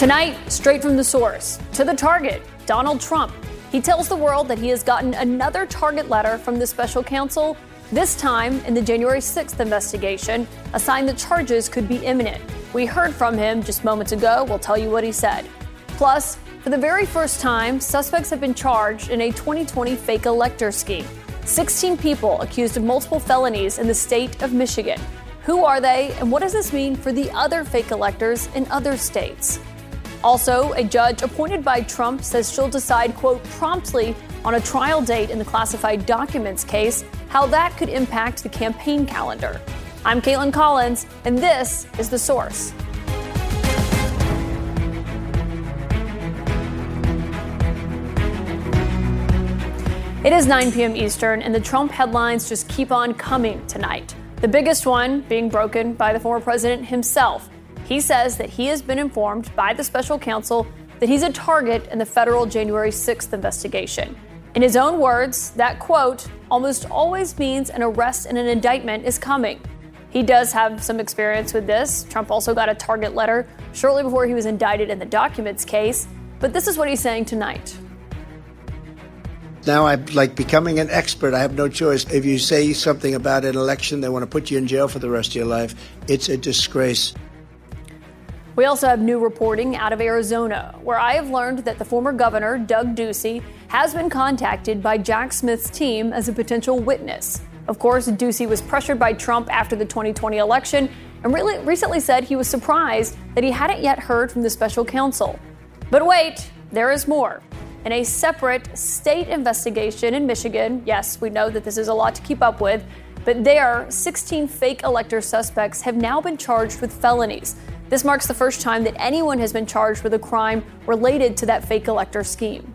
Tonight, straight from the source, to the target, Donald Trump. He tells the world that he has gotten another target letter from the special counsel, this time in the January 6th investigation, a sign that charges could be imminent. We heard from him just moments ago. We'll tell you what he said. Plus, for the very first time, suspects have been charged in a 2020 fake elector scheme. 16 people accused of multiple felonies in the state of Michigan. Who are they, and what does this mean for the other fake electors in other states? Also, a judge appointed by Trump says she'll decide, quote, promptly on a trial date in the classified documents case, how that could impact the campaign calendar. I'm Kaitlan Collins, and this is The Source. It is 9 p.m. Eastern, and the Trump headlines just keep on coming tonight. The biggest one being broken by the former president himself he says that he has been informed by the special counsel that he's a target in the federal January 6th investigation. In his own words, that quote almost always means an arrest and an indictment is coming. He does have some experience with this. Trump also got a target letter shortly before he was indicted in the documents case. But this is what he's saying tonight. Now I'm like becoming an expert. I have no choice. If you say something about an election, they want to put you in jail for the rest of your life. It's a disgrace. We also have new reporting out of Arizona, where I have learned that the former governor, Doug Ducey, has been contacted by Jack Smith's team as a potential witness. Of course, Ducey was pressured by Trump after the 2020 election and really recently said he was surprised that he hadn't yet heard from the special counsel. But wait, there is more. In a separate state investigation in Michigan, yes, we know that this is a lot to keep up with, but there, 16 fake elector suspects have now been charged with felonies. This marks the first time that anyone has been charged with a crime related to that fake elector scheme.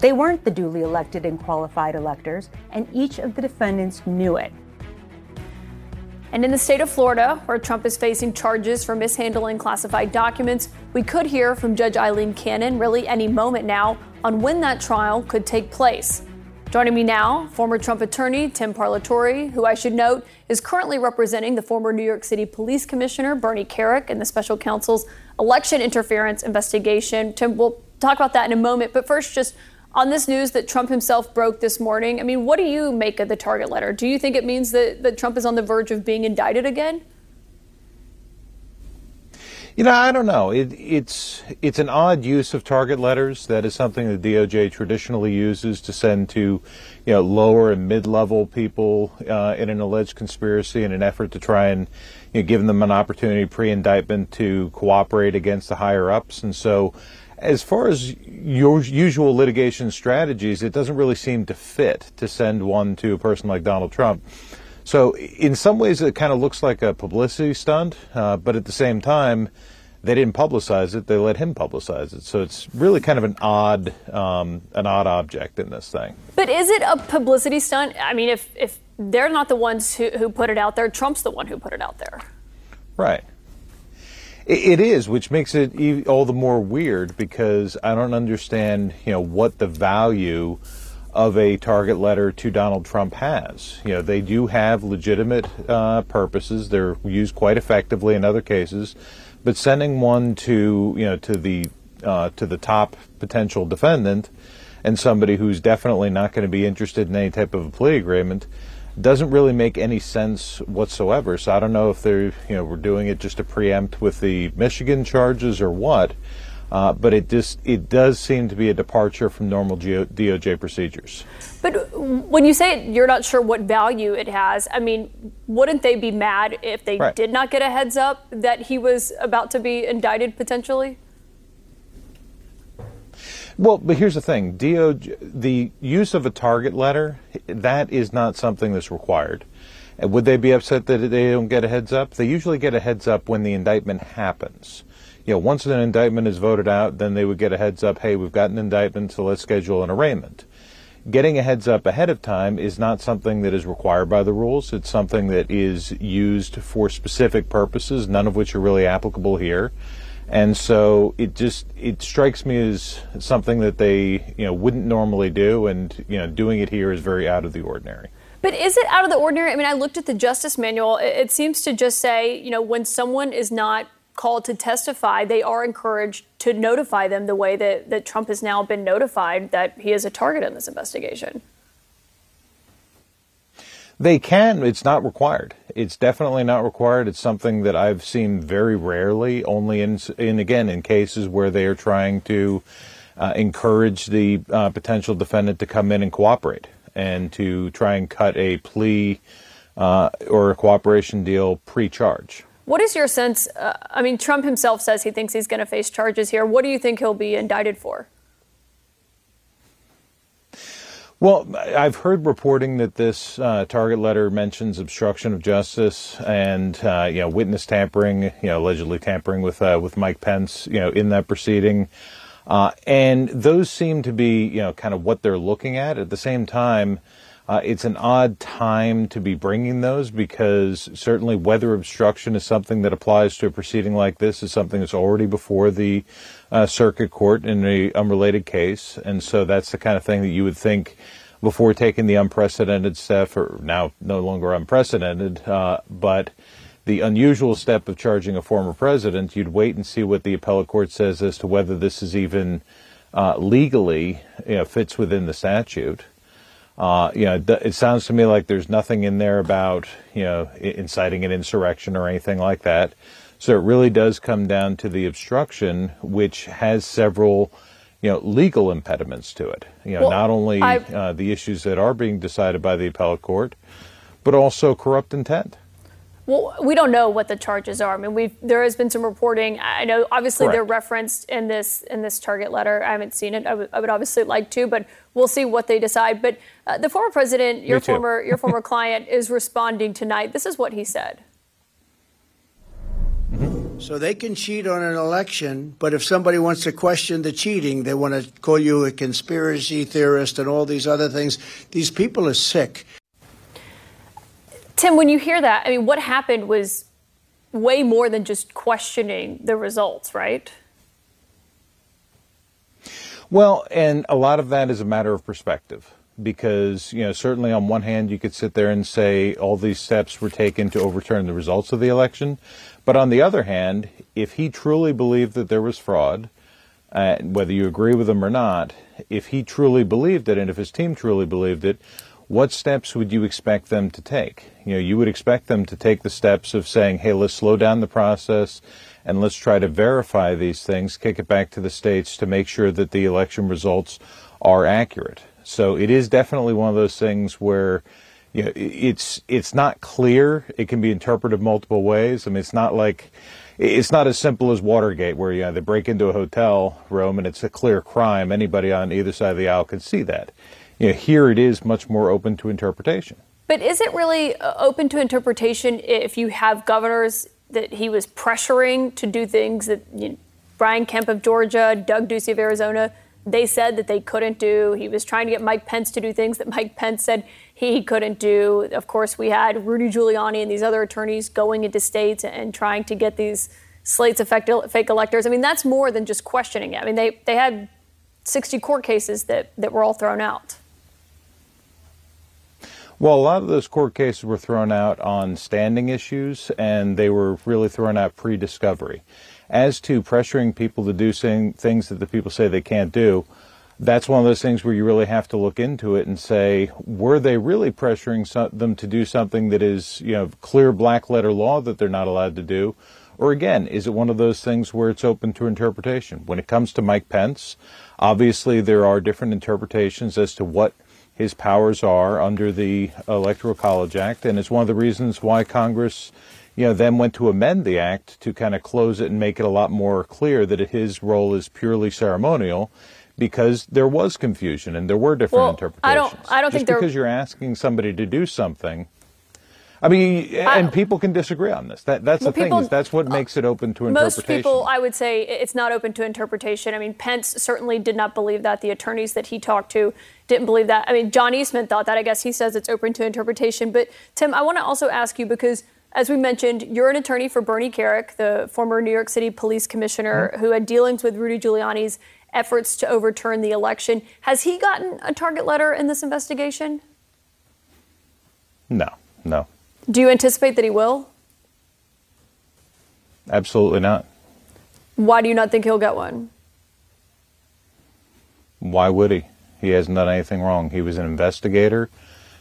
They weren't the duly elected and qualified electors, and each of the defendants knew it. And in the state of Florida, where Trump is facing charges for mishandling classified documents, we could hear from Judge Aileen Cannon really any moment now on when that trial could take place. Joining me now, former Trump attorney Tim Parlatore, who I should note is currently representing the former New York City Police Commissioner Bernie Kerik in the special counsel's election interference investigation. Tim, we'll talk about that in a moment. But first, just on this news that Trump himself broke this morning, I mean, what do you make of the target letter? Do you think it means that, that Trump is on the verge of being indicted again? You know, I don't know. It, it's it's an odd use of target letters. That is something the DOJ traditionally uses to send to, you know, lower and mid-level people uh, in an alleged conspiracy in an effort to try and you know, give them an opportunity pre-indictment to cooperate against the higher ups. And so, as far as your usual litigation strategies, it doesn't really seem to fit to send one to a person like Donald Trump. So in some ways, it kind of looks like a publicity stunt, uh, but at the same time, they didn't publicize it; they let him publicize it. So it's really kind of an odd, um, an odd object in this thing. But is it a publicity stunt? I mean, if if they're not the ones who, who put it out there, Trump's the one who put it out there. Right. It is, which makes it all the more weird because I don't understand, you know, what the value of a target letter to Donald Trump has. You know, they do have legitimate uh, purposes. They're used quite effectively in other cases, but sending one to you know to the uh, to the top potential defendant and somebody who's definitely not going to be interested in any type of a plea agreement doesn't really make any sense whatsoever. So I don't know if they're you know we're doing it just to preempt with the Michigan charges or what. Uh, but it just it does seem to be a departure from normal DOJ procedures. But when you say you're not sure what value it has, I mean, wouldn't they be mad if they right. did not get a heads up that he was about to be indicted potentially? Well, but here's the thing: DOJ, the use of a target letter that is not something that's required. Would they be upset that they don't get a heads up? They usually get a heads up when the indictment happens you know, once an indictment is voted out, then they would get a heads up, hey, we've got an indictment, so let's schedule an arraignment. Getting a heads up ahead of time is not something that is required by the rules. It's something that is used for specific purposes, none of which are really applicable here. And so it just it strikes me as something that they, you know, wouldn't normally do and, you know, doing it here is very out of the ordinary. But is it out of the ordinary? I mean, I looked at the justice manual. It, it seems to just say, you know, when someone is not called to testify, they are encouraged to notify them the way that, that Trump has now been notified that he is a target in this investigation. They can. It's not required. It's definitely not required. It's something that I've seen very rarely, only in, in again, in cases where they are trying to uh, encourage the uh, potential defendant to come in and cooperate and to try and cut a plea uh, or a cooperation deal pre charge. What is your sense? Uh, I mean, Trump himself says he thinks he's going to face charges here. What do you think he'll be indicted for? Well, I've heard reporting that this uh, target letter mentions obstruction of justice and uh, you know witness tampering, you know allegedly tampering with uh, with Mike Pence, you know in that proceeding, uh, and those seem to be you know kind of what they're looking at. At the same time, uh, it's an odd time to be bringing those because certainly whether obstruction is something that applies to a proceeding like this. is something that's already before the uh, circuit court in a unrelated case, and so that's the kind of thing that you would think before taking the unprecedented step, or now no longer unprecedented, uh, but the unusual step of charging a former president. You'd wait and see what the appellate court says as to whether this is even uh, legally you know, fits within the statute. Uh, you know, it sounds to me like there's nothing in there about you know inciting an insurrection or anything like that. So it really does come down to the obstruction, which has several you know legal impediments to it. You know, well, not only uh, the issues that are being decided by the appellate court, but also corrupt intent. Well, we don't know what the charges are. I mean, we there has been some reporting. I know, obviously, Correct. they're referenced in this in this target letter. I haven't seen it. I, w- I would obviously like to, but we'll see what they decide. But uh, the former president, your former your former client, is responding tonight. This is what he said. So they can cheat on an election, but if somebody wants to question the cheating, they want to call you a conspiracy theorist and all these other things. These people are sick. Tim, when you hear that, I mean, what happened was way more than just questioning the results, right? Well, and a lot of that is a matter of perspective because, you know, certainly on one hand, you could sit there and say all these steps were taken to overturn the results of the election. But on the other hand, if he truly believed that there was fraud, uh, whether you agree with him or not, if he truly believed it and if his team truly believed it, what steps would you expect them to take? You know, you would expect them to take the steps of saying, hey, let's slow down the process and let's try to verify these things, kick it back to the states to make sure that the election results are accurate. So it is definitely one of those things where you know, it's it's not clear. It can be interpreted multiple ways. I mean, it's not like it's not as simple as Watergate, where you know they break into a hotel room and it's a clear crime. Anybody on either side of the aisle can see that you know, here it is much more open to interpretation. But is it really uh, open to interpretation if you have governors that he was pressuring to do things that you know, Brian Kemp of Georgia, Doug Ducey of Arizona, they said that they couldn't do. He was trying to get Mike Pence to do things that Mike Pence said he couldn't do. Of course, we had Rudy Giuliani and these other attorneys going into states and trying to get these slates of fake electors. I mean, that's more than just questioning it. I mean, they, they had 60 court cases that, that were all thrown out. Well, a lot of those court cases were thrown out on standing issues, and they were really thrown out pre discovery. As to pressuring people to do things that the people say they can't do, that's one of those things where you really have to look into it and say, were they really pressuring them to do something that is, you know, clear black letter law that they're not allowed to do? Or again, is it one of those things where it's open to interpretation? When it comes to Mike Pence, obviously there are different interpretations as to what his powers are under the Electoral College Act, and it's one of the reasons why Congress, you know, then went to amend the act to kind of close it and make it a lot more clear that his role is purely ceremonial, because there was confusion and there were different well, interpretations. I don't, I don't Just think because you're asking somebody to do something I mean, and people can disagree on this. That that's well, the people, thing. Is that's what makes it open to interpretation. Most people, I would say, it's not open to interpretation. I mean, Pence certainly did not believe that. The attorneys that he talked to didn't believe that. I mean, John Eastman thought that. I guess he says it's open to interpretation. But Tim, I want to also ask you because. As we mentioned, you're an attorney for Bernie Kerik, the former New York City police commissioner mm-hmm. who had dealings with Rudy Giuliani's efforts to overturn the election. Has he gotten a target letter in this investigation? No, no. Do you anticipate that he will? Absolutely not. Why do you not think he'll get one? Why would he? He hasn't done anything wrong. He was an investigator,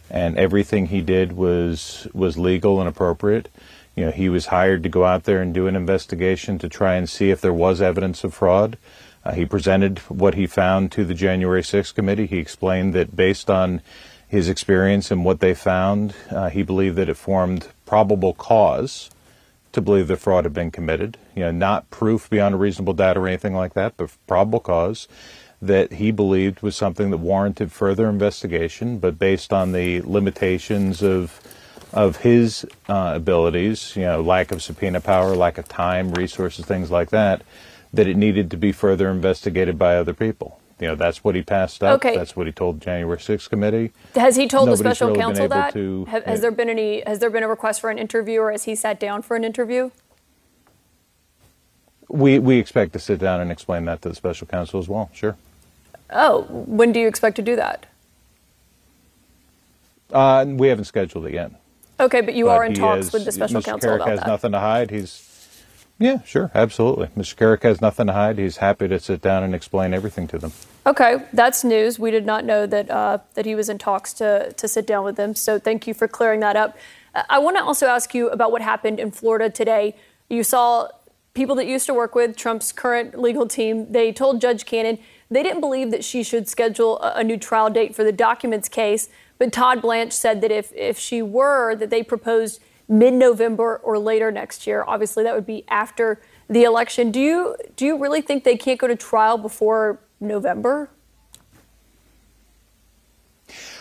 and everything he did was was legal and appropriate. You know, he was hired to go out there and do an investigation to try and see if there was evidence of fraud. Uh, he presented what he found to the January 6th committee. He explained that based on his experience and what they found, uh, he believed that it formed probable cause to believe that fraud had been committed. You know, not proof beyond a reasonable doubt or anything like that, but probable cause that he believed was something that warranted further investigation, but based on the limitations of of his uh, abilities, you know, lack of subpoena power, lack of time, resources, things like that, that it needed to be further investigated by other people. You know, that's what he passed up. Okay. That's what he told the January 6th committee. Has he told Nobody's the special really counsel that? to- Have- has there been any? Has there been a request for an interview, or has he sat down for an interview? We we expect to sit down and explain that to the special counsel as well. Sure. Oh, when do you expect to do that? Uh, we haven't scheduled it yet. Okay, but you But are in talks has- with the special Mr. counsel Kerik about has that. nothing to hide. He's yeah, sure, absolutely. Mr. Kerik has nothing to hide. He's happy to sit down and explain everything to them. Okay, that's news. We did not know that uh, that he was in talks to to sit down with them. So thank you for clearing that up. I want to also ask you about what happened in Florida today. You saw people that used to work with Trump's current legal team. They told Judge Cannon they didn't believe that she should schedule a new trial date for the documents case. But Todd Blanche said that if if she were, that they proposed mid-November or later next year. Obviously, that would be after the election. Do you do you really think they can't go to trial before November?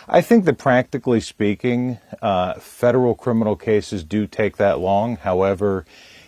I think that practically speaking, uh, federal criminal cases do take that long. However,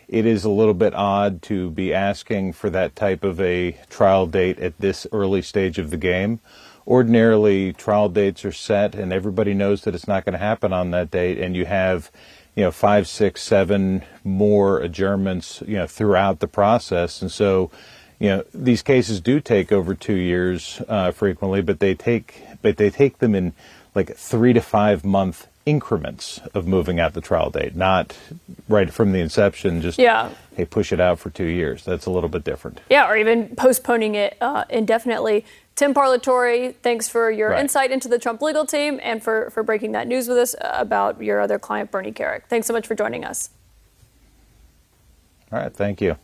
it is a little bit odd to be asking for that type of a trial date at this early stage of the game. Ordinarily, trial dates are set, and everybody knows that it's not going to happen on that date, and you have, you know, five, six, seven more adjournments, you know, throughout the process, and so, you know, these cases do take over two years uh, frequently, but they take, but they take them in like three to five month increments of moving out the trial date, not right from the inception. Just Yeah. hey, push it out for two years. That's a little bit different. Yeah, or even postponing it uh, indefinitely. Tim Parlatore, thanks for your Right. insight into the Trump legal team and for, for breaking that news with us uh, about your other client, Bernie Kerik. Thanks so much for joining us. All right, thank you.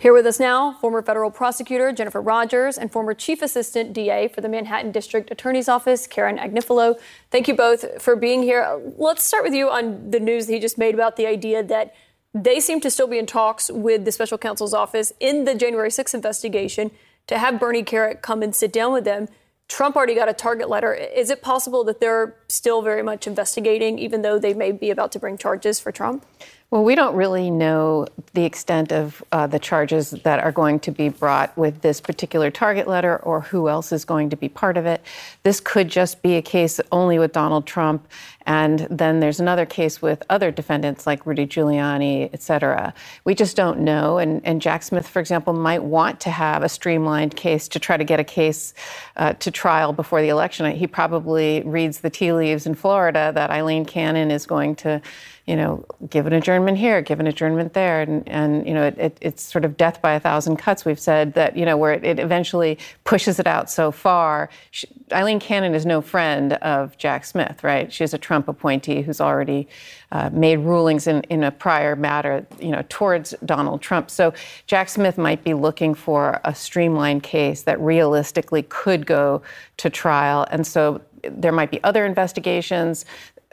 Here with us now, former federal prosecutor Jennifer Rogers and former chief assistant DA for the Manhattan District Attorney's Office, Karen Agnifilo. Thank you both for being here. Let's start with you on the news that he just made about the idea that they seem to still be in talks with the special counsel's office in the January 6th investigation to have Bernie Kerik come and sit down with them. Trump already got a target letter. Is it possible that they're still very much investigating, even though they may be about to bring charges for Trump? Well, we don't really know the extent of uh, the charges that are going to be brought with this particular target letter or who else is going to be part of it. This could just be a case only with Donald Trump. And then there's another case with other defendants like Rudy Giuliani, et cetera. We just don't know. And, and Jack Smith, for example, might want to have a streamlined case to try to get a case uh, to trial before the election. He probably reads the tea leaves in Florida that Aileen Cannon is going to you know, give an adjournment here, give an adjournment there, and, and you know, it, it, it's sort of death by a thousand cuts. We've said that you know where it, it eventually pushes it out so far. She, Aileen Cannon is no friend of Jack Smith, right? She's a Trump appointee who's already uh, made rulings in, in a prior matter, you know, towards Donald Trump. So Jack Smith might be looking for a streamlined case that realistically could go to trial, and so there might be other investigations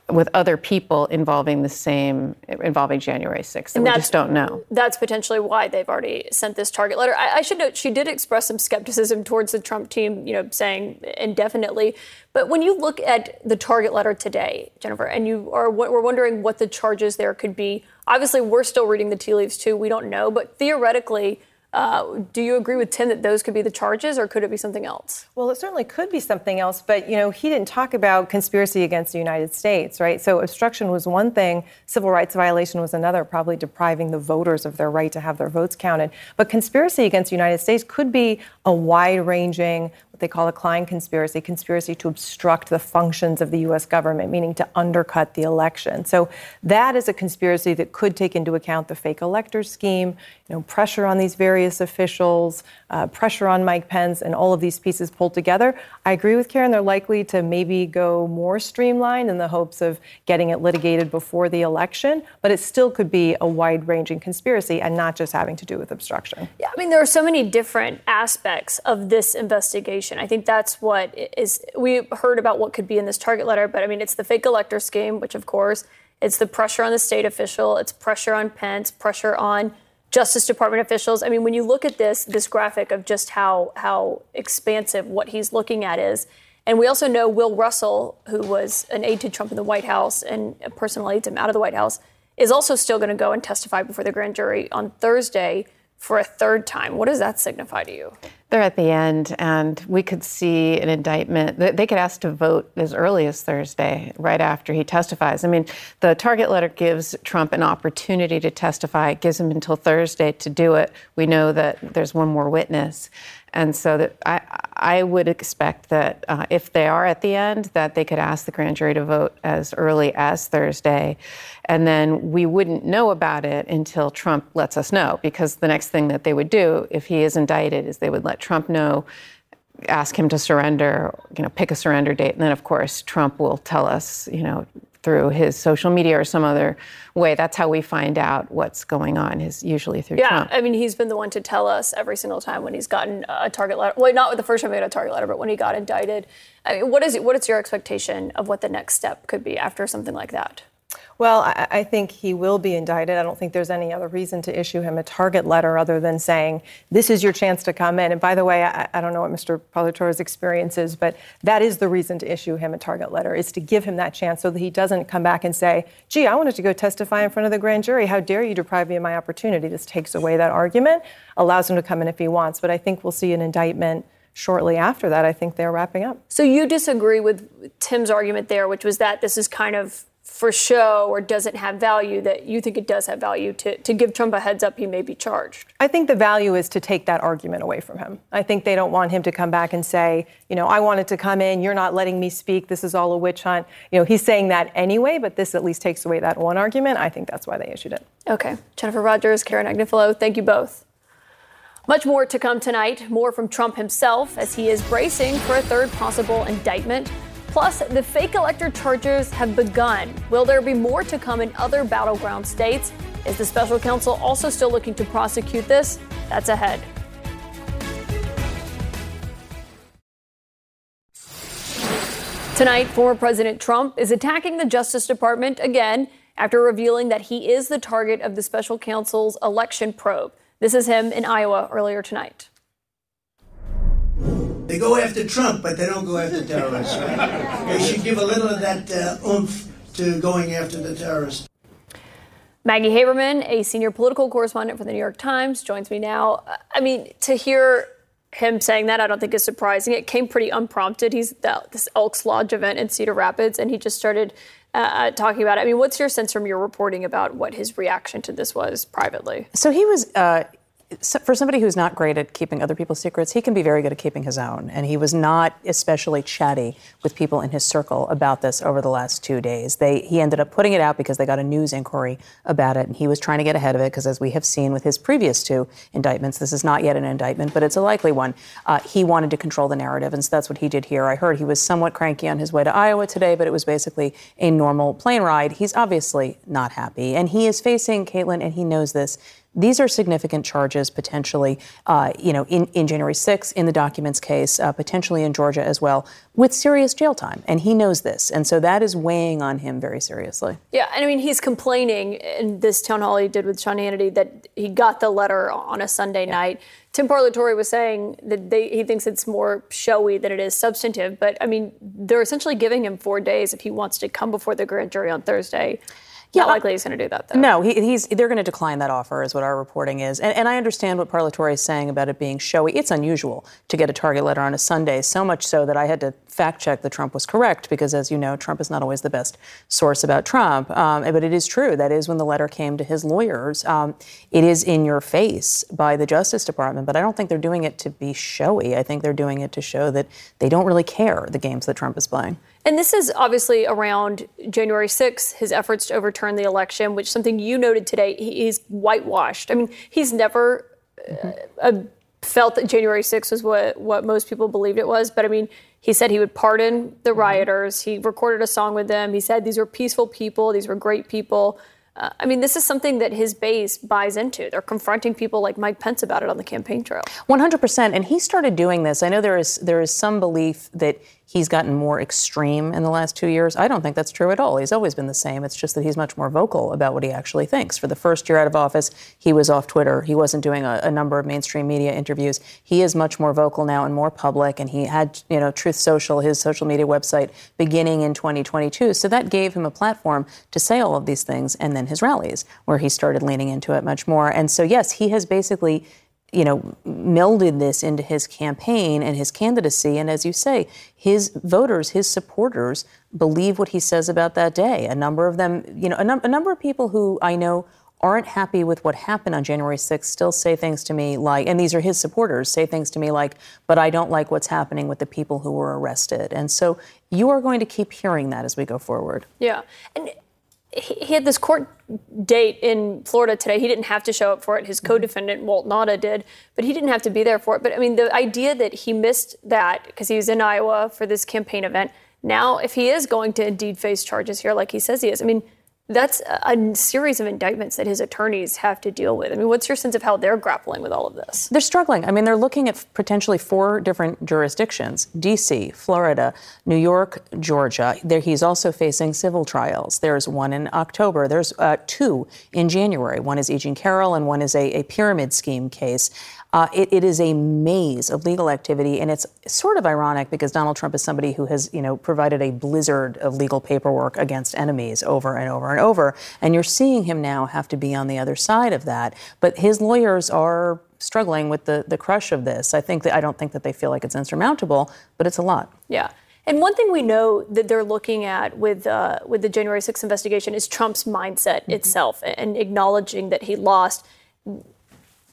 with other people involving the same, involving January 6th. And we just don't know. That's potentially why they've already sent this target letter. I, I should note she did express some skepticism towards the Trump team, you know, saying indefinitely. But when you look at the target letter today, Jennifer, and you are we're wondering what the charges there could be. Obviously, we're still reading the tea leaves too. We don't know, but theoretically. Uh, do you agree with Tim that those could be the charges, or could it be something else? Well, it certainly could be something else, but you know, he didn't talk about conspiracy against the United States, right? So obstruction was one thing, civil rights violation was another, probably depriving the voters of their right to have their votes counted. But conspiracy against the United States could be a wide-ranging, what they call a Klein conspiracy, conspiracy to obstruct the functions of the U.S. government, meaning to undercut the election. So that is a conspiracy that could take into account the fake elector scheme, you know, pressure on these various officials, uh, pressure on Mike Pence, and all of these pieces pulled together. I agree with Karen; they're likely to maybe go more streamlined in the hopes of getting it litigated before the election, but it still could be a wide-ranging conspiracy and not just having to do with obstruction. Yeah, I mean, there are so many different aspects of this investigation I think that's what is. We heard about what could be in this target letter, but I mean, it's the fake elector scheme, which of course, it's the pressure on the state official, it's pressure on Pence, pressure on Justice Department officials. I mean, when you look at this this graphic of just how how expansive what he's looking at is, and we also know Will Russell, who was an aide to Trump in the White House and personal aide to him out of the White House, is also still going to go and testify before the grand jury on Thursday for a third time. What does that signify to you? They're at the end, and we could see an indictment. They could ask to vote as early as Thursday, right after he testifies. I mean, the target letter gives Trump an opportunity to testify, it gives him until Thursday to do it. We know that there's one more witness. And so that I, I would expect that uh, if they are at the end, that they could ask the grand jury to vote as early as Thursday. And then we wouldn't know about it until Trump lets us know, because the next thing that they would do if he is indicted is they would let Trump know ask him to surrender, you know, pick a surrender date. And then, of course, Trump will tell us, you know, through his social media or some other way. That's how we find out what's going on, is usually through yeah, Trump. I mean, he's been the one to tell us every single time when he's gotten a target letter. Well, not with the first time he got a target letter, but when he got indicted. I mean, what is, what is your expectation of what the next step could be after something like that? Well, I, I, think he will be indicted. I don't think there's any other reason to issue him a target letter other than saying, this is your chance to come in. And by the way, I, I don't know what Mr. Parlatore's experience is, but that is the reason to issue him a target letter, is to give him that chance so that he doesn't come back and say, gee, I wanted to go testify in front of the grand jury. How dare you deprive me of my opportunity? This takes away that argument, allows him to come in if he wants. But I think we'll see an indictment shortly after that. I think they're wrapping up. So you disagree with Tim's argument there, which was that this is kind of for show or doesn't have value that you think it does have value to, to give Trump a heads up he may be charged? I think the value is to take that argument away from him. I think they don't want him to come back and say, you know, I wanted to come in, you're not letting me speak, this is all a witch hunt. You know, he's saying that anyway, but this at least takes away that one argument. I think that's why they issued it. Okay. Jennifer Rogers, Karen Agnifilo, thank you both. Much more to come tonight. More from Trump himself as he is bracing for a third possible indictment. Plus, the fake elector charges have begun. Will there be more to come in other battleground states? Is the special counsel also still looking to prosecute this? That's ahead. Tonight, former President Trump is attacking the Justice Department again after revealing that he is the target of the special counsel's election probe. This is him in Iowa earlier tonight. They go after Trump, but they don't go after terrorists. Right? They should give a little of that uh, oomph to going after the terrorists. Maggie Haberman, a senior political correspondent for the New York Times, joins me now. I mean, to hear him saying that, I don't think is surprising. It came pretty unprompted. He's at this Elks Lodge event in Cedar Rapids, and he just started uh, uh, talking about it. I mean, what's your sense from your reporting about what his reaction to this was privately? So he was. Uh, for somebody who's not great at keeping other people's secrets, he can be very good at keeping his own. And he was not especially chatty with people in his circle about this over the last two days. They, he ended up putting it out because they got a news inquiry about it, and he was trying to get ahead of it because, as we have seen with his previous two indictments, this is not yet an indictment, but it's a likely one. Uh, he wanted to control the narrative, and so that's what he did here. I heard he was somewhat cranky on his way to Iowa today, but it was basically a normal plane ride. He's obviously not happy, and he is facing Kaitlan, and he knows this these are significant charges potentially, uh, you know, in, in January 6th, in the documents case, uh, potentially in Georgia as well, with serious jail time. And he knows this. And so that is weighing on him very seriously. Yeah. And I mean, he's complaining in this town hall he did with Sean Hannity that he got the letter on a Sunday yeah. night. Tim Parlatore was saying that they, he thinks it's more showy than it is substantive. But I mean, they're essentially giving him four days if he wants to come before the grand jury on Thursday Not likely he's going to do that, though. No, he, he's they're going to decline that offer, is what our reporting is. And, and I understand what Parlatore is saying about it being showy. It's unusual to get a target letter on a Sunday, so much so that I had to fact check that Trump was correct, because as you know, Trump is not always the best source about Trump. Um, but it is true. That is when the letter came to his lawyers. Um, it is in your face by the Justice Department, but I don't think they're doing it to be showy. I think they're doing it to show that they don't really care the games that Trump is playing. And this is obviously around January 6th, his efforts to overturn the election, which something you noted today, he's whitewashed. I mean, he's never mm-hmm. uh, felt that January 6th was what, what most people believed it was. But I mean, he said he would pardon the mm-hmm. rioters. He recorded a song with them. He said these were peaceful people, these were great people. Uh, I mean, this is something that his base buys into. They're confronting people like Mike Pence about it on the campaign trail. 100%. And he started doing this. I know there is there is some belief that he's gotten more extreme in the last two years. I don't think that's true at all. He's always been the same. It's just that he's much more vocal about what he actually thinks. For the first year out of office, he was off Twitter. He wasn't doing a, a number of mainstream media interviews. He is much more vocal now and more public. And he had, you know, Truth Social, his social media website, beginning in 2022. So that gave him a platform to say all of these things. And then his rallies, where he started leaning into it much more. And so, yes, he has basically you know, melded this into his campaign and his candidacy. And as you say, his voters, his supporters believe what he says about that day. A number of them, you know, a, num- a number of people who I know aren't happy with what happened on January 6th still say things to me like, and these are his supporters, say things to me like, but I don't like what's happening with the people who were arrested. And so you are going to keep hearing that as we go forward. Yeah. And he had this court date in Florida today. He didn't have to show up for it. His mm-hmm. co-defendant Walt Nauta did, but he didn't have to be there for it. But I mean, the idea that he missed that because he was in Iowa for this campaign event. Now, if he is going to indeed face charges here, like he says he is, I mean, that's a series of indictments that his attorneys have to deal with. I mean, what's your sense of how they're grappling with all of this? They're struggling. I mean, they're looking at potentially four different jurisdictions D.C., Florida, New York, Georgia. There, he's also facing civil trials. There's one in October, there's uh, two in January. One is E. Jean Carroll, and one is a, a pyramid scheme case. Uh, it, it is a maze of legal activity, and it's sort of ironic because Donald Trump is somebody who has, you know, provided a blizzard of legal paperwork against enemies over and over and over. And you're seeing him now have to be on the other side of that. But his lawyers are struggling with the, the crush of this. I think that I don't think that they feel like it's insurmountable, but it's a lot. Yeah. And one thing we know that they're looking at with uh, with the January 6th investigation is Trump's mindset mm-hmm. itself and acknowledging that he lost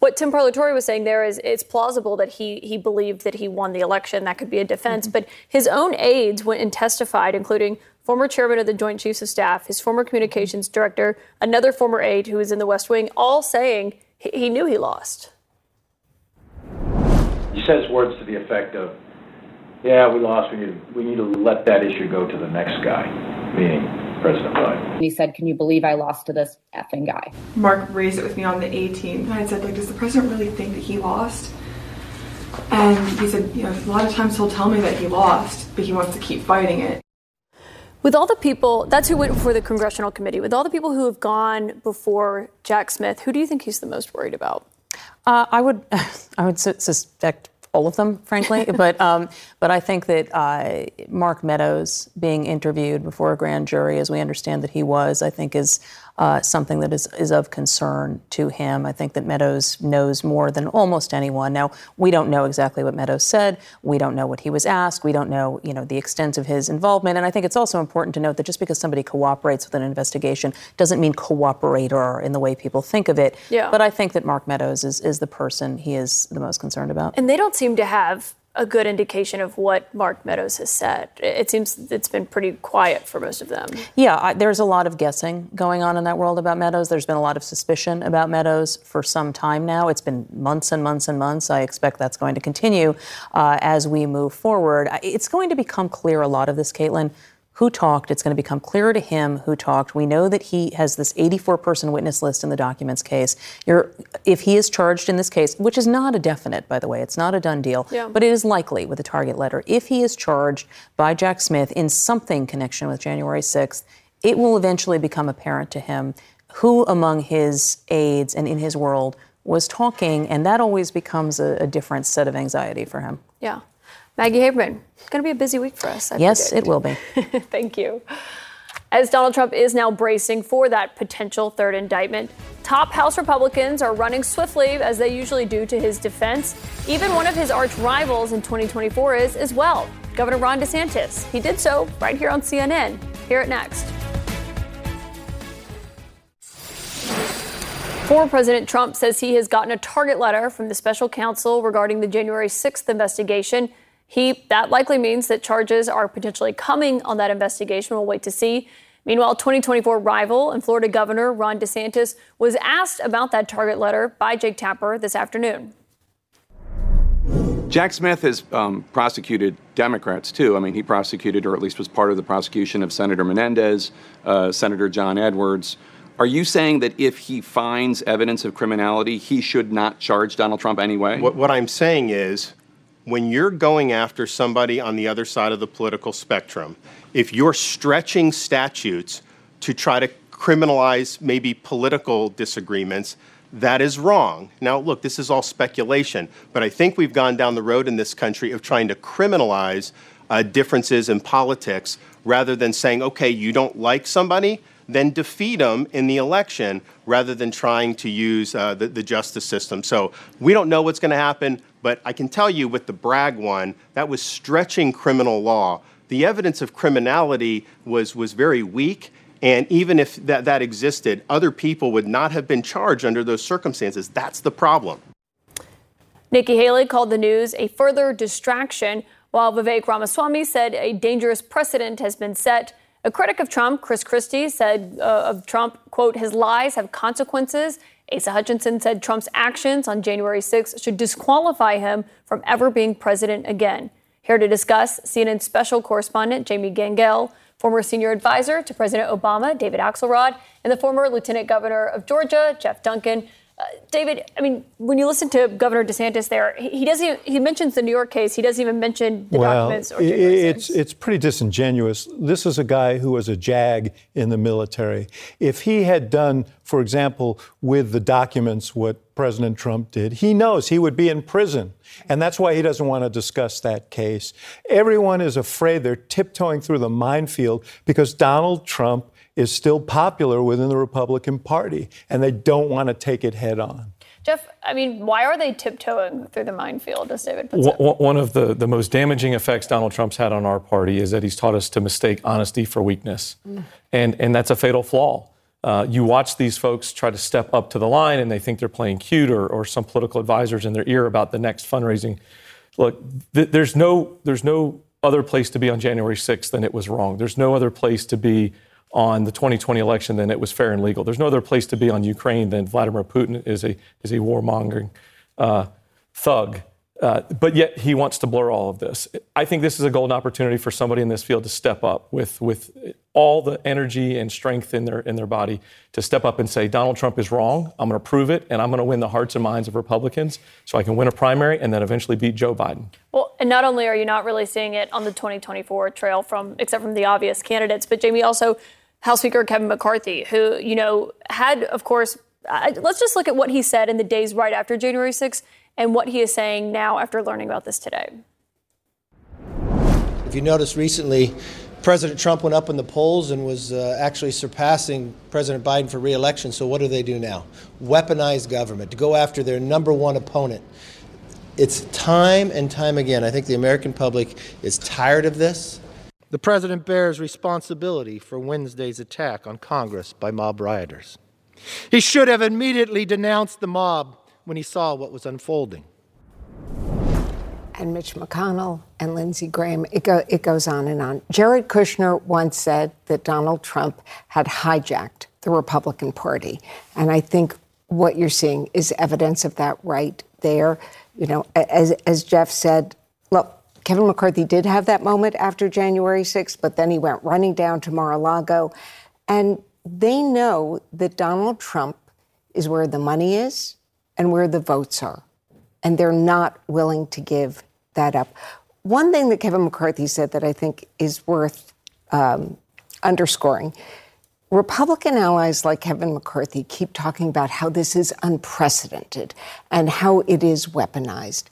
what Tim Parlatore was saying there is it's plausible that he he believed that he won the election. That could be a defense. Mm-hmm. But his own aides went and testified, including former chairman of the Joint Chiefs of Staff, his former communications director, another former aide who was in the West Wing, all saying he, he knew he lost. He says words to the effect of, "Yeah, we lost. We need to, we need to let that issue go to the next guy," meaning President Biden. He said, Can you believe I lost to this effing guy? Mark raised it with me on the 18th, and I said, like, does the president really think that he lost? And he said, you know, a lot of times he'll tell me that he lost, but he wants to keep fighting it. With all the people, that's who went before the congressional committee. With all the people who have gone before Jack Smith, who do you think he's the most worried about? Uh, I would, I would suspect all of them, frankly. but um, but I think that uh, Mark Meadows being interviewed before a grand jury, as we understand that he was, I think is uh, something that is, is of concern to him. I think that Meadows knows more than almost anyone. Now, we don't know exactly what Meadows said. We don't know what he was asked. We don't know, you know, the extent of his involvement. And I think it's also important to note that just because somebody cooperates with an investigation doesn't mean cooperator in the way people think of it. Yeah. But I think that Mark Meadows is, is the person he is the most concerned about. And they don't seem to have a good indication of what Mark Meadows has said. It seems it's been pretty quiet for most of them. Yeah, I, there's a lot of guessing going on in that world about Meadows. There's been a lot of suspicion about Meadows for some time now. It's been months and months and months. I expect that's going to continue uh, as we move forward. It's going to become clear a lot of this, Kaitlan, who talked. It's going to become clearer to him who talked. We know that he has this 84 person witness list in the documents case. You're, if he is charged in this case, which is not a definite, by the way, it's not a done deal, yeah. but it is likely with a target letter. If he is charged by Jack Smith in something connection with January 6th, it will eventually become apparent to him who among his aides and in his world was talking, and that always becomes a, a different set of anxiety for him. Yeah. Maggie Haberman, it's going to be a busy week for us. I yes, predict. it will be. Thank you. as Donald Trump is now bracing for that potential third indictment. Top House Republicans are running swiftly, as they usually do, to his defense. Even one of his arch rivals in 2024 is as well, Governor Ron DeSantis. He did so right here on CNN. Hear it next. Former President Trump says he has gotten a target letter from the special counsel regarding the January 6th investigation. He that likely means that charges are potentially coming on that investigation. We'll wait to see. Meanwhile, 2024 rival and Florida Governor Ron DeSantis was asked about that target letter by Jake Tapper this afternoon. Jack Smith has um, prosecuted Democrats too. I mean, he prosecuted, or at least was part of the prosecution of Senator Menendez, uh, Senator John Edwards. Are you saying that if he finds evidence of criminality, he should not charge Donald Trump anyway? What, what I'm saying is, when you're going after somebody on the other side of the political spectrum, if you're stretching statutes to try to criminalize maybe political disagreements, that is wrong. Now, look, this is all speculation, but I think we've gone down the road in this country of trying to criminalize uh, differences in politics rather than saying, okay, you don't like somebody, then defeat them in the election rather than trying to use uh, the, the justice system. So we don't know what's going to happen, but I can tell you with the Bragg one, that was stretching criminal law. The evidence of criminality was, was very weak. And even if that, that existed, other people would not have been charged under those circumstances. That's the problem. Nikki Haley called the news a further distraction, while Vivek Ramaswamy said a dangerous precedent has been set. A critic of Trump, Chris Christie, said uh, of Trump, quote, his lies have consequences. Asa Hutchinson said Trump's actions on January 6 should disqualify him from ever being president again. Here to discuss, CNN special correspondent Jamie Gangel, former senior advisor to President Obama, David Axelrod, and the former lieutenant governor of Georgia, Jeff Duncan. Uh, David, I mean, when you listen to Governor DeSantis there, he, he doesn't. He mentions the New York case. He doesn't even mention the well, documents. Or it's it's pretty disingenuous. This is a guy who was a JAG in the military. If he had done, for example, with the documents what President Trump did, he knows he would be in prison, and that's why he doesn't want to discuss that case. Everyone is afraid they're tiptoeing through the minefield because Donald Trump is still popular within the Republican Party, and they don't want to take it head on. Jeff, I mean, why are they tiptoeing through the minefield, as David puts it? One of the, the most damaging effects Donald Trump's had on our party is that he's taught us to mistake honesty for weakness. Mm. And, and that's a fatal flaw. Uh, you watch these folks try to step up to the line and they think they're playing cute or, or some political advisors in their ear about the next fundraising. Look, th- there's, no, there's no other place to be on January 6th than it was wrong. There's no other place to be on the 2020 election than it was fair and legal. There's no other place to be on Ukraine than Vladimir Putin is a is a warmongering uh, thug. Uh, but yet he wants to blur all of this. I think this is a golden opportunity for somebody in this field to step up with with all the energy and strength in their in their body to step up and say Donald Trump is wrong. I'm going to prove it, and I'm going to win the hearts and minds of Republicans, so I can win a primary and then eventually beat Joe Biden. Well, and not only are you not really seeing it on the 2024 trail from except from the obvious candidates, but Jamie also House Speaker Kevin McCarthy, who, you know, had, of course, let's just look at what he said in the days right after January 6th and what he is saying now after learning about this today. If you notice recently, President Trump went up in the polls and was uh, actually surpassing President Biden for reelection. So, what do they do now? Weaponize government to go after their number one opponent. It's time and time again. I think the American public is tired of this. The president bears responsibility for Wednesday's attack on Congress by mob rioters. He should have immediately denounced the mob when he saw what was unfolding. And Mitch McConnell and Lindsey Graham, it, go, it goes on and on. Jared Kushner once said that Donald Trump had hijacked the Republican Party. And I think what you're seeing is evidence of that right there. You know, as, as Jeff said, Kevin McCarthy did have that moment after January 6th, but then he went running down to Mar a Lago. And they know that Donald Trump is where the money is and where the votes are. And they're not willing to give that up. One thing that Kevin McCarthy said that I think is worth um, underscoring Republican allies like Kevin McCarthy keep talking about how this is unprecedented and how it is weaponized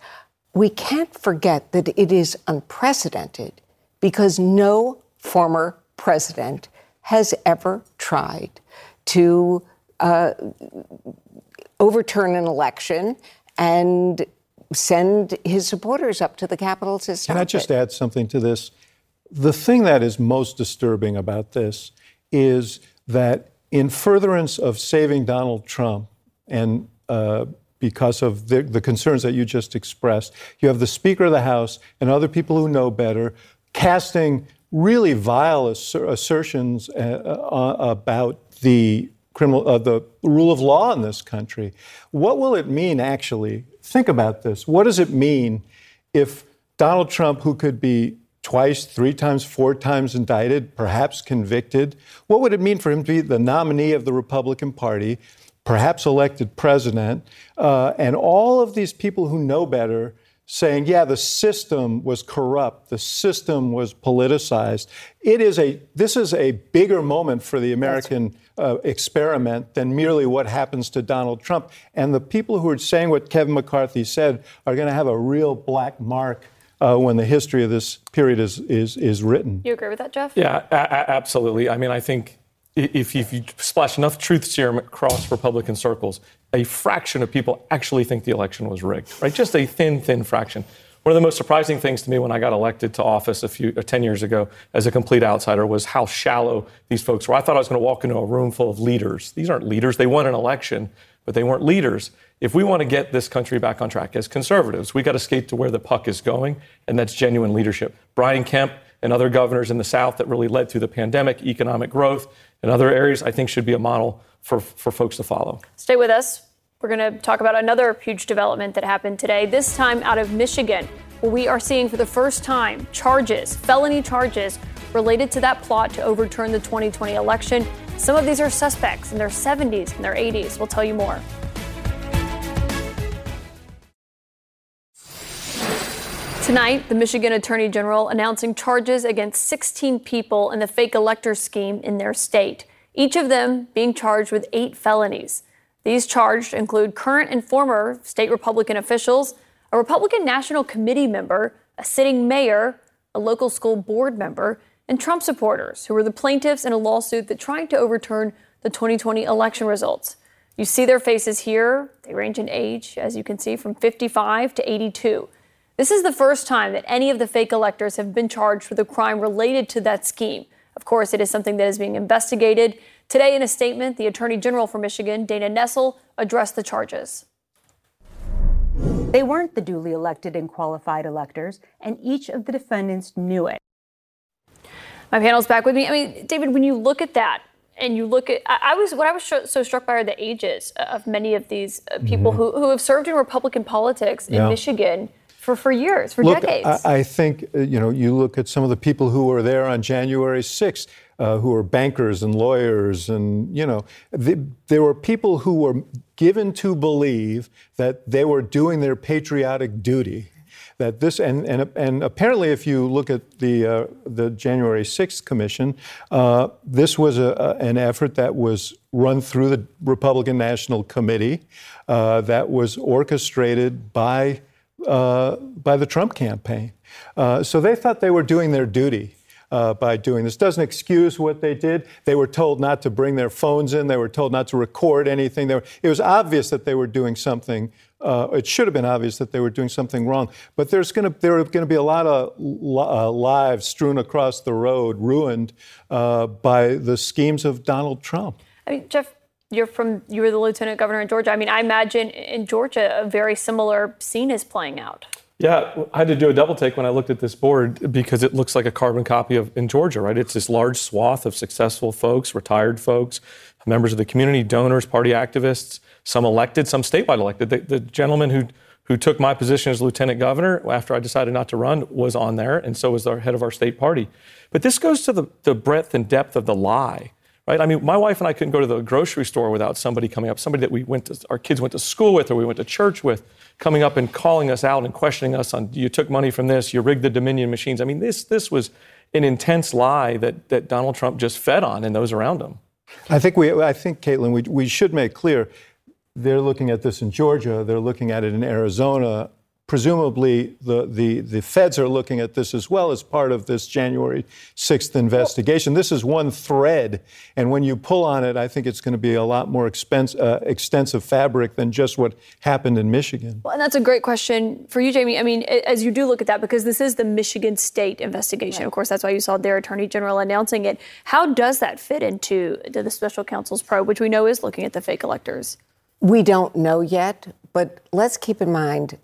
we can't forget that it is unprecedented because no former president has ever tried to uh, overturn an election and send his supporters up to the Capitol to stop Can I just it. add something to this? The thing that is most disturbing about this is that, in furtherance of saving Donald Trump, and uh, because of the, the concerns that you just expressed, you have the Speaker of the House and other people who know better casting really vile asser- assertions uh, uh, about the criminal, uh, the rule of law in this country. What will it mean, actually? Think about this. What does it mean if Donald Trump, who could be twice, three times, four times indicted, perhaps convicted, what would it mean for him to be the nominee of the Republican Party, perhaps elected president, uh, and all of these people who know better? saying, yeah, the system was corrupt, the system was politicized. It is a this is a bigger moment for the American uh, experiment than merely what happens to Donald Trump. And the people who are saying what Kevin McCarthy said are going to have a real black mark. Uh, when the history of this period is, is, is written. You agree with that, Jeff? Yeah, a- a- absolutely. I mean, I think if, if you splash enough truth serum across Republican circles, a fraction of people actually think the election was rigged, right? Just a thin, thin fraction. One of the most surprising things to me when I got elected to office a few, uh, 10 years ago as a complete outsider was how shallow these folks were. I thought I was going to walk into a room full of leaders. These aren't leaders. They won an election, but they weren't leaders. If we want to get this country back on track as conservatives, we got to skate to where the puck is going, and that's genuine leadership. Brian Kemp and other governors in the South that really led through the pandemic, economic growth, and other areas, I think should be a model for, for folks to follow. Stay with us. We're going to talk about another huge development that happened today, this time out of Michigan, where we are seeing for the first time charges, felony charges, related to that plot to overturn the 2020 election. Some of these are suspects in their 70s and their 80s. We'll tell you more. Tonight, the Michigan Attorney General announcing charges against 16 people in the fake elector scheme in their state, each of them being charged with eight felonies. These charged include current and former state Republican officials, a Republican National Committee member, a sitting mayor, a local school board member, and Trump supporters who were the plaintiffs in a lawsuit that tried to overturn the 2020 election results. You see their faces here. They range in age, as you can see, from 55 to 82. This is the first time that any of the fake electors have been charged with a crime related to that scheme. Of course, it is something that is being investigated. Today, in a statement, the Attorney General for Michigan, Dana Nessel, addressed the charges. They weren't the duly elected and qualified electors, and each of the defendants knew it. My panel's back with me. I mean, David, when you look at that, and you look at, I, I was what I was so struck by are the ages of many of these uh, people mm-hmm. who, who have served in Republican politics in yeah. Michigan for, for years, for look, decades. I, I think, uh, you know, you look at some of the people who were there on January 6th, uh, who were bankers and lawyers, and, you know, the, there were people who were given to believe that they were doing their patriotic duty. That this and, and, and apparently, if you look at the uh, the January 6th commission, uh, this was a, a, an effort that was run through the Republican National Committee, uh, that was orchestrated by uh, by the Trump campaign. Uh, so they thought they were doing their duty. Uh, by doing this. Doesn't excuse what they did. They were told not to bring their phones in. They were told not to record anything. Were, it was obvious that they were doing something. Uh, it should have been obvious that they were doing something wrong. But there's going to there are going to be a lot of uh, lives strewn across the road, ruined uh, by the schemes of Donald Trump. I mean, Jeff, you're from you were the lieutenant governor in Georgia. I mean, I imagine in Georgia a very similar scene is playing out. Yeah, I had to do a double take when I looked at this board because it looks like a carbon copy of in Georgia, right? It's this large swath of successful folks, retired folks, members of the community, donors, party activists, some elected, some statewide elected. The, the gentleman who who took my position as lieutenant governor after I decided not to run was on there, and so was the head of our state party. But this goes to the, the breadth and depth of the lie right? I mean, my wife and I couldn't go to the grocery store without somebody coming up, somebody that we went to, our kids went to school with or we went to church with, coming up and calling us out and questioning us on, you took money from this, you rigged the Dominion machines. I mean, this, this was an intense lie that, that Donald Trump just fed on and those around him. I think we, I think, Kaitlan, we, we should make clear they're looking at this in Georgia, they're looking at it in Arizona, presumably the, the, the feds are looking at this as well as part of this January 6th investigation. This is one thread, and when you pull on it, I think it's going to be a lot more expense, uh, extensive fabric than just what happened in Michigan. Well, and that's a great question for you, Jamie. I mean, as you do look at that, because this is the Michigan State investigation. Right. Of course, that's why you saw their Attorney General announcing it. How does that fit into the special counsel's probe, which we know is looking at the fake electors? We don't know yet, but let's keep in mind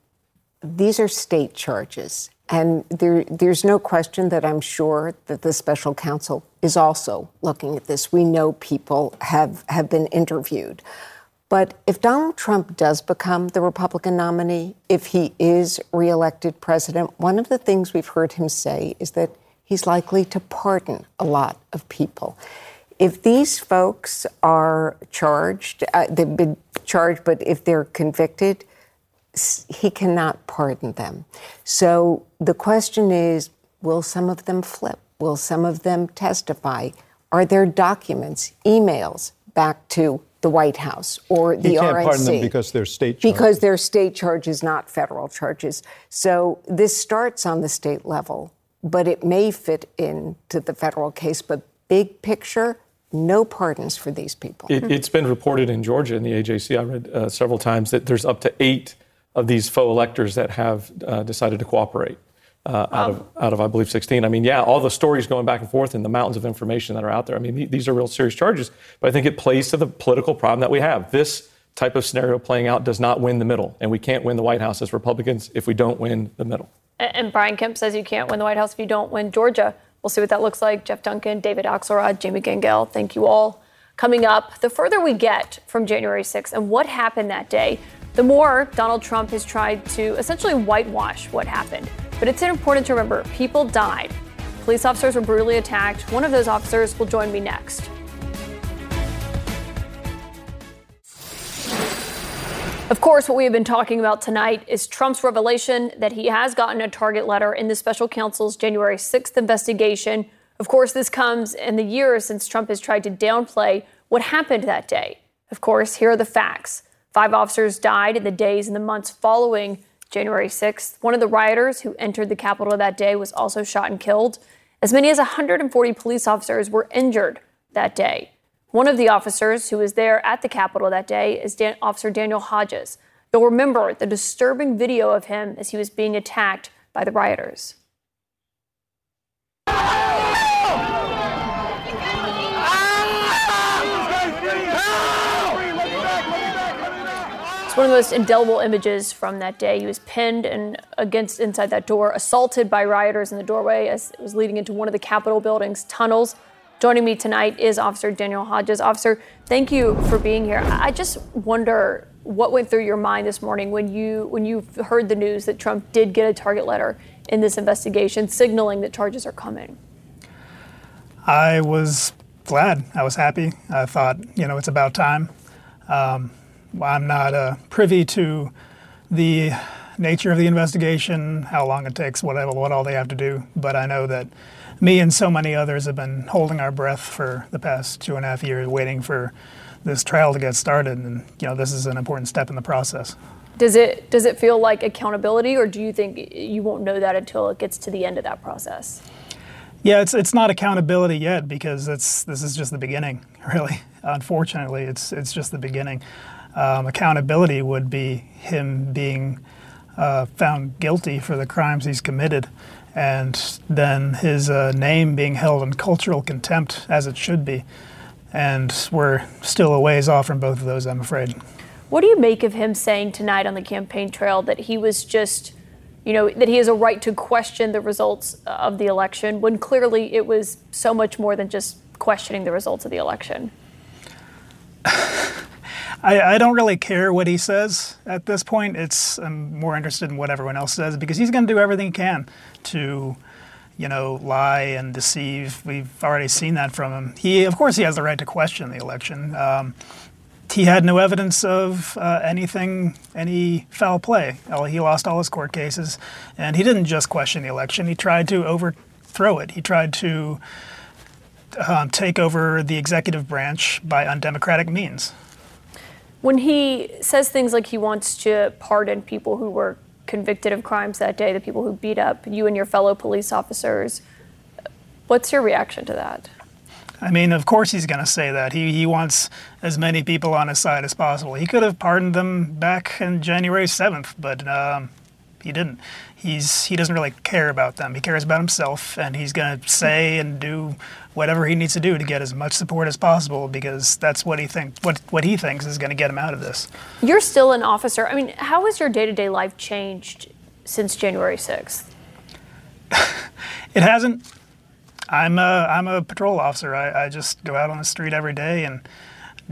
these are state charges. And there, there's no question that I'm sure that the special counsel is also looking at this. We know people have, have been interviewed. But if Donald Trump does become the Republican nominee, if he is reelected president, one of the things we've heard him say is that he's likely to pardon a lot of people. If these folks are charged, uh, they've been charged, but if they're convicted, he cannot pardon them. So the question is will some of them flip? Will some of them testify? Are there documents, emails back to the White House or the you can't RNC? pardon them because they're state charges. Because they're state charges, not federal charges. So this starts on the state level, but it may fit into the federal case. But big picture, no pardons for these people. It, has been reported in Georgia in the AJC. I read uh, several times that there's up to eight of these faux electors that have uh, decided to cooperate. Uh, out of out of I believe 16. I mean, yeah, all the stories going back and forth and the mountains of information that are out there. I mean, these are real serious charges. But I think it plays to the political problem that we have. This type of scenario playing out does not win the middle, and we can't win the White House as Republicans if we don't win the middle. And Brian Kemp says you can't win the White House if you don't win Georgia. We'll see what that looks like. Jeff Duncan, David Axelrod, Jamie Gangel, thank you all. Coming up, the further we get from January 6th and what happened that day, the more Donald Trump has tried to essentially whitewash what happened. But it's important to remember people died. Police officers were brutally attacked. One of those officers will join me next. Of course, what we have been talking about tonight is Trump's revelation that he has gotten a target letter in the special counsel's January 6th investigation. Of course, this comes in the years since Trump has tried to downplay what happened that day. Of course, here are the facts. Five officers died in the days and the months following January 6th. One of the rioters who entered the Capitol that day was also shot and killed. As many as 140 police officers were injured that day. One of the officers who was there at the Capitol that day is Dan- Officer Daniel Hodges. You'll remember the disturbing video of him as he was being attacked by the rioters. One of the most indelible images from that day. He was pinned and against inside that door, assaulted by rioters in the doorway as it was leading into one of the Capitol building's tunnels. Joining me tonight is Officer Daniel Hodges. Officer, thank you for being here. I just wonder what went through your mind this morning when you when you heard the news that Trump did get a target letter in this investigation, signaling that charges are coming. I was glad. I was happy. I thought, you know, it's about time. Um, I'm not uh, privy to the nature of the investigation, how long it takes, whatever, what all they have to do. But I know that me and so many others have been holding our breath for the past two and a half years, waiting for this trial to get started. And you know, this is an important step in the process. Does it does it feel like accountability, or do you think you won't know that until it gets to the end of that process? Yeah, it's it's not accountability yet because it's this is just the beginning. Really, unfortunately, it's it's just the beginning um, accountability would be him being uh, found guilty for the crimes he's committed, and then his uh, name being held in cultural contempt as it should be. And we're still a ways off from both of those, I'm afraid. What do you make of him saying tonight on the campaign trail that he was just, you know, that he has a right to question the results of the election when clearly it was so much more than just questioning the results of the election? I, I, don't really care what he says at this point. It's I'm more interested in what everyone else says because he's going to do everything he can to, you know, lie and deceive. We've already seen that from him. He, of course, he has the right to question the election. Um, he had no evidence of uh, anything, any foul play. He lost all his court cases, and he didn't just question the election. He tried to overthrow it. He tried to um, take over the executive branch by undemocratic means when he says things like he wants to pardon people who were convicted of crimes that day, the people who beat up you and your fellow police officers. What's your reaction to that? I mean, of course he's going to say that. He, he wants as many people on his side as possible. He could have pardoned them back in January 7th, but um, he didn't. He's he doesn't really care about them. He cares about himself, and he's going to say and do whatever he needs to do to get as much support as possible because that's what he think what what he thinks is going to get him out of this. You're still an officer. I mean, how has your day-to-day life changed since January 6th? it hasn't. I'm a I'm a patrol officer. I, I just go out on the street every day and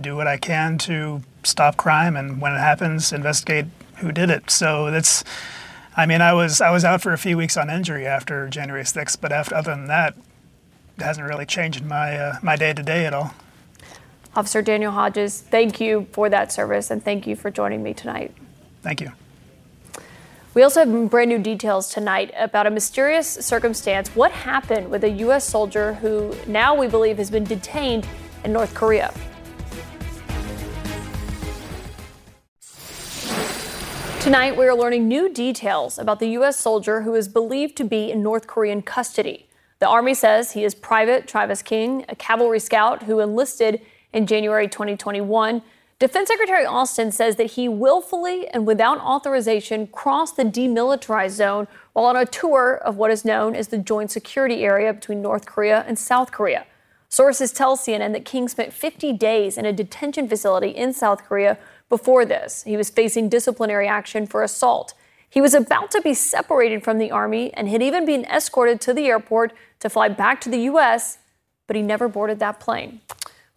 do what I can to stop crime, and when it happens, investigate who did it. So that's I mean, I was I was out for a few weeks on injury after January 6th, but after, other than that, it hasn't really changed my uh, my day to day at all. Officer Daniel Hodges, thank you for that service and thank you for joining me tonight. Thank you. We also have brand new details tonight about a mysterious circumstance. What happened with a U.S. soldier who now we believe has been detained in North Korea? Tonight, we are learning new details about the U.S. soldier who is believed to be in North Korean custody. The Army says he is Private Travis King, a cavalry scout who enlisted in January 2021. Defense Secretary Austin says that he willfully and without authorization crossed the demilitarized zone while on a tour of what is known as the Joint Security Area between North Korea and South Korea. Sources tell CNN that King spent 50 days in a detention facility in South Korea before this, he was facing disciplinary action for assault. He was about to be separated from the Army and had even been escorted to the airport to fly back to the U.S., but he never boarded that plane.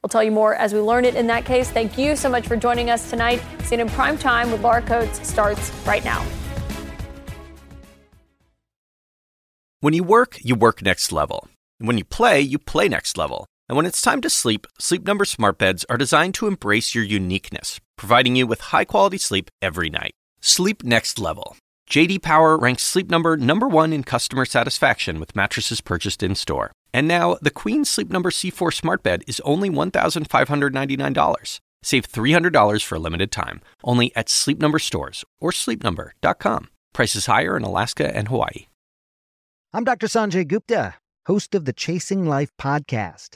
We'll tell you more as we learn it in that case. Thank you so much for joining us tonight. CNN Prime Time with Laura Coates starts right now. When you work, you work next level. And when you play, you play next level. And when it's time to sleep, Sleep Number smart beds are designed to embrace your uniqueness, providing you with high-quality sleep every night. Sleep next level. JD Power ranks Sleep Number number 1 in customer satisfaction with mattresses purchased in-store. And now, the Queen Sleep Number C4 smart bed is only $1,599. Save $300 for a limited time, only at Sleep Number stores or sleepnumber.com. Prices higher in Alaska and Hawaii. I'm Dr. Sanjay Gupta, host of the Chasing Life podcast.